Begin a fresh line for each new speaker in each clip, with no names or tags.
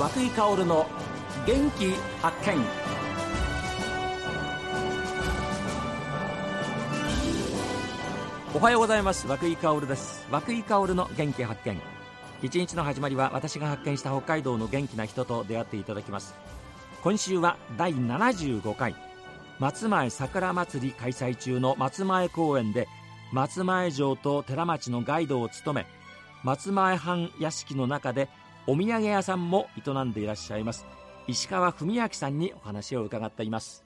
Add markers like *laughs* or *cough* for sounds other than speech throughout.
和久井薫の元気発見。おはようございます。和久井薫です。和久井薫の元気発見。一日の始まりは私が発見した北海道の元気な人と出会っていただきます。今週は第75回。松前桜祭り開催中の松前公園で松前城と寺町のガイドを務め松前藩屋敷の中でお土産屋さんも営んでいらっしゃいます。石川文明さんにお話を伺っています。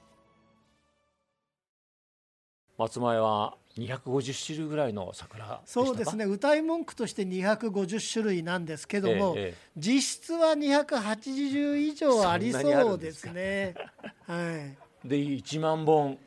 松前は250種類ぐらいの桜
そうですね。歌い文句として250種類なんですけども、ええ、実質は280以上ありそうですね。
はい、で1万本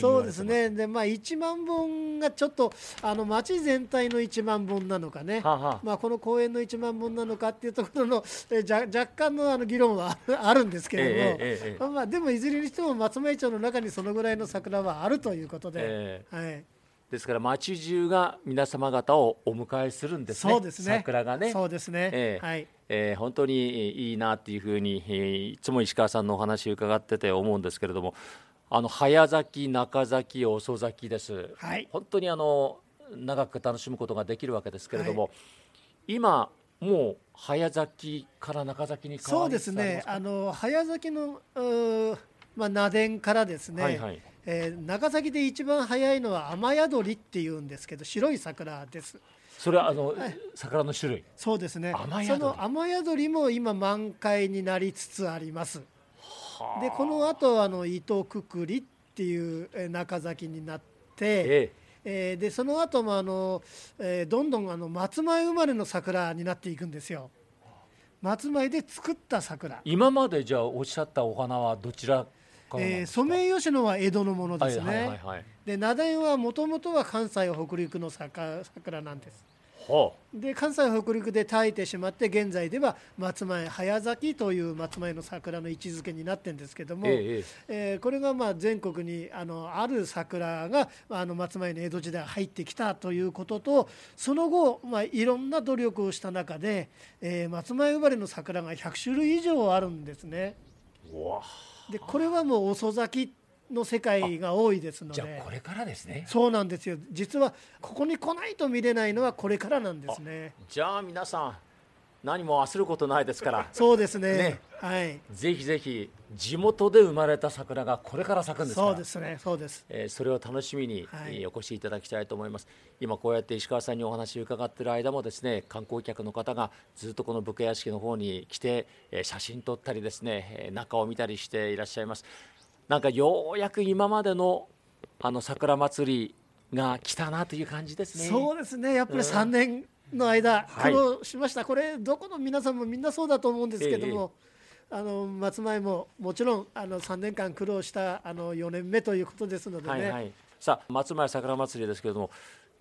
そうですねで、まあ、1万本がちょっとあの町全体の1万本なのかね、ははまあ、この公園の1万本なのかっていうところのえじゃ若干のあの議論は *laughs* あるんですけれども、ええ、まあ、でもいずれにしても松前町の中にそのぐらいの桜はあるということで。はい
ですから町中が皆様方をお迎えするんですね。そうですね。桜がね。
そうですね。
えー、はい。えー、本当にいいなっていうふうに、えー、いつも石川さんのお話を伺ってて思うんですけれども、あの早咲き中咲き遅咲きです、はい、本当にあの長く楽しむことができるわけですけれども、はい、今もう早咲きから中咲きに
そうですね。あの早咲きのまあ、名電からですね、はいはい、えー、長崎で一番早いのは雨宿りっていうんですけど白い桜です。
それはあの、はい、桜の種類？
そうですね。その雨宿りも今満開になりつつありますでこの後あの糸くくりっていう中崎になって、ええ。ー、でその後もあの、えー、どんどんあの松前生まれの桜になっていくんですよ。松前で作った桜。
今までじゃあおっしゃったお花はどちら
えー、ソメイヨシノは江戸のものですね、はいはいはいはい、で名田はもともとは関西北陸の桜なんですで関西北陸で耐えてしまって現在では松前早咲きという松前の桜の位置づけになってるんですけども、えええー、これがまあ全国にあのある桜があの松前の江戸時代入ってきたということとその後、まあ、いろんな努力をした中で、えー、松前生まれの桜が100種類以上あるんですね。でこれはもう遅咲きの世界が多いですので。
これからですね。
そうなんですよ。実はここに来ないと見れないのはこれからなんですね。
じゃあ皆さん何も焦ることないですから。
そうですね。ね。はい。
ぜひぜひ地元で生まれた桜がこれから咲くんです
そうですね。そうです、
えー、それを楽しみに、はい、お越しいただきたいと思います。今こうやって石川さんにお話を伺っている間もですね観光客の方がずっとこの武家屋敷の方に来て、えー、写真撮ったりですね中を見たりしていらっしゃいますなんかようやく今までのあの桜祭りが来たなという感じですね。
そうですね。やっぱり3年の間、苦労しました。はい、これどこの皆さんもみんなそうだと思うんですけども。ええ、あの松前ももちろんあの3年間苦労したあの4年目ということですのでね、はいはい、
さあ松前桜祭りですけれども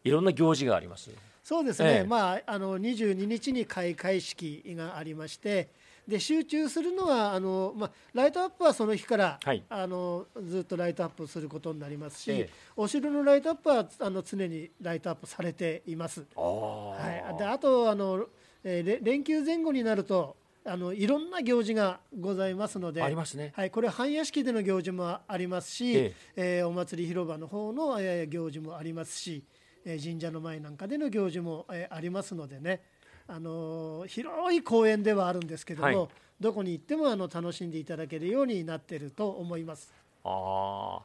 いろんな行事があります
そうですね、え、まあ、あの22日に開会式がありましてで集中するのはあの、まあ、ライトアップはその日から、はい、あのずっとライトアップすることになりますし、ええ、お城のライトアップはあの常にライトアップされています。はい、であとあの、えー、連休前後になるとあのいろんな行事がございますので
ありますね、
はい、これ藩屋敷での行事もありますし、ええ。えー、お祭り広場の方の、えー、行事もありますし、えー、神社の前なんかでの行事も、えー、ありますのでねあの広い公園ではあるんですけども、はい、どこに行ってもあの楽しんでいただけるようになっていると思います。
あ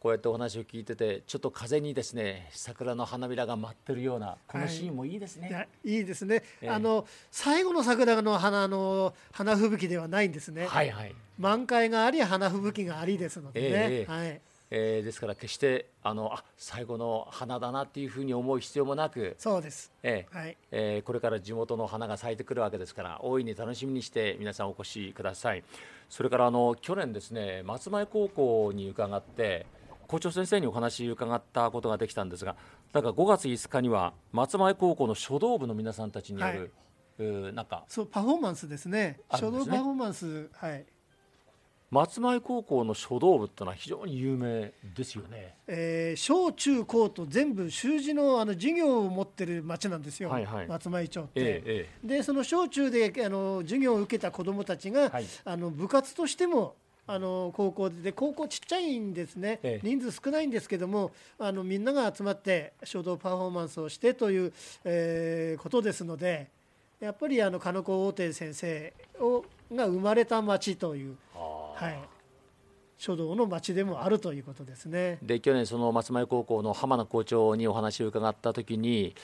こうやってお話を聞いててちょっと風にですね桜の花びらが舞ってるようなこのシーンもいいですね。
はい、いいいですね、えー、あの最後の桜の花の花吹雪ではないんですね。はいはい。満開があり花吹雪がありですのでね。えー、はい。
えー、ですから決してあのあ最後の花だなっていうふうに思う必要もなく
そうです、
えーはい。えー、これから地元の花が咲いてくるわけですから大いに楽しみにして皆さんお越しください。それからあの去年ですね松前高校に伺って校長先生にお話伺ったことができたんですがなんか5月5日には松前高校の書道部の皆さんたちによる、はい、なんか
そうパフォーマンスですね。書道パフォーマンスはい
松前高校の書道部ってのは非常に有名ですよね。
えー、小中高と全部習字のあの授業を持ってる町なんですよ、はいはい、松前町って。ええ、でその小中であの授業を受けた子どもたちが、はい、あの部活としてもあの高校で高校ちっちゃいんですね、ええ、人数少ないんですけどもあのみんなが集まって書道パフォーマンスをしてという、えー、ことですのでやっぱりあの金子大手先生をが生まれた町という、はい、書道の町でもあるということですね。
で去年その松前高校の浜名校長にお話を伺った時に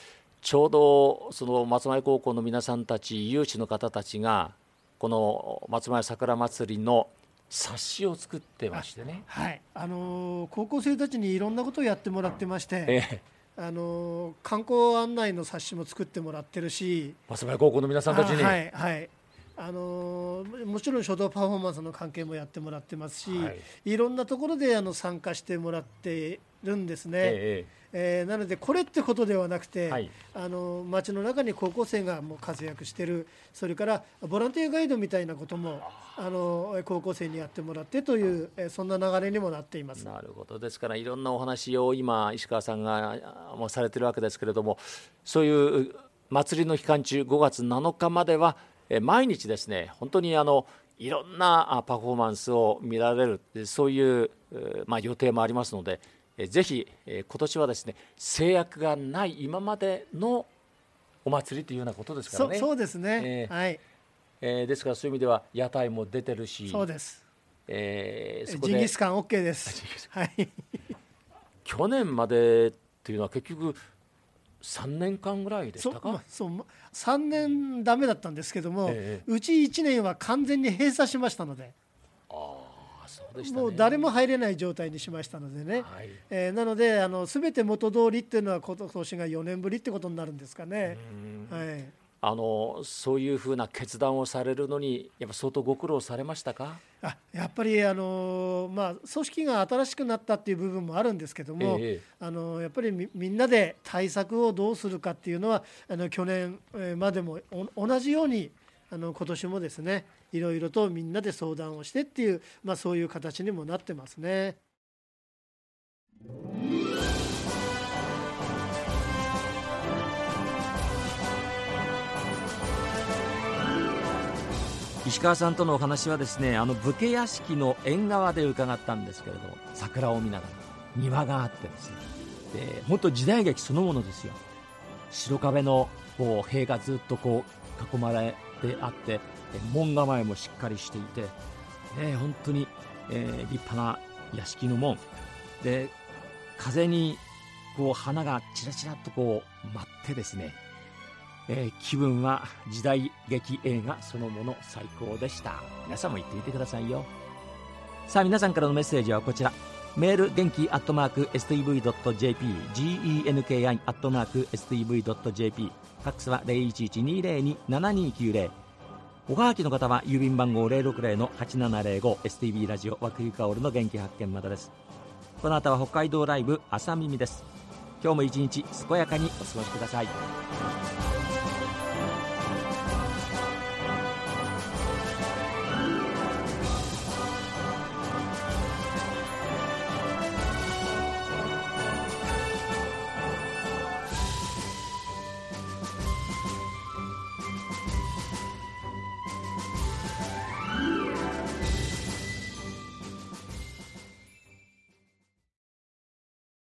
ちょうどその松前高校の皆さんたち有志の方たちがこの松前桜まつりの冊子を作ってましてね。
はい、あのー、高校生たちにいろんなことをやってもらってまして。ええあの観光案内の冊子も作ってもらってるし
松前高校の皆さんたちに
はいはいあのもちろん書道パフォーマンスの関係もやってもらってますし、はい、いろんなところであの参加してもらってるんですね。えええー、なのでこれってことではなくて、はい、あの街の中に高校生がもう活躍してるそれからボランティアガイドみたいなこともあの高校生にやってもらってという、えー、そんな流れにもなっています。
なるほど。ですからいろんなお話を今石川さんがもうされてるわけですけれどもそういう祭りの期間中5月7日までは毎日ですね本当にあのいろんなパフォーマンスを見られるそういう、まあ、予定もありますのでぜひ今年はですね制約がない今までのお祭りというようなことですからね。
そうですね、
えー、はい。えー、ですからそういう意味では屋台も出てるし
そうです、
え
ー、そこでジンギスカン OK です。はい、
去年までっていうのは結局3年間ぐらいでしたか？
ま、3年だめだったんですけども、ええ、うち1年は完全に閉鎖しましたので。ね、もう誰も入れない状態にしましたのでね、はい、えー、なのであの全て元通りっていうのは今年が4年ぶりってことになるんですかね。はい
あのそういうふうな決断をされるのにやっぱ相当ご苦労されましたか？
あやっぱりあの、まあ、組織が新しくなったっていう部分もあるんですけども、ええ、あのやっぱりみみんなで対策をどうするかっていうのはあの去年までも同じようにあの今年もですねいろいろとみんなで相談をしてっていう、まあ、そういう形にもなってますね。
石川さんとのお話はですねあの武家屋敷の縁側で伺ったんですけれど桜を見ながら庭があってですね。で本当時代劇そのものですよ。白壁のこう塀がずっとこう囲まれてあって門構えもしっかりしていて、ね、本当に、えー、立派な屋敷の門。で風にこう花がちらちらとこう舞ってですねえー、気分は時代劇映画そのもの最高でした。皆さんも言ってみてくださいよ。さあ皆さんからのメッセージはこちら。メール元気アットマーク STV.jp genki アットマーク STV.jp ファックスは0112027290おはがきの方は郵便番号 060-8705STV ラジオ和久井薫の元気発見までです。この後は北海道ライブ朝耳です。今日も一日健やかにお過ごしください。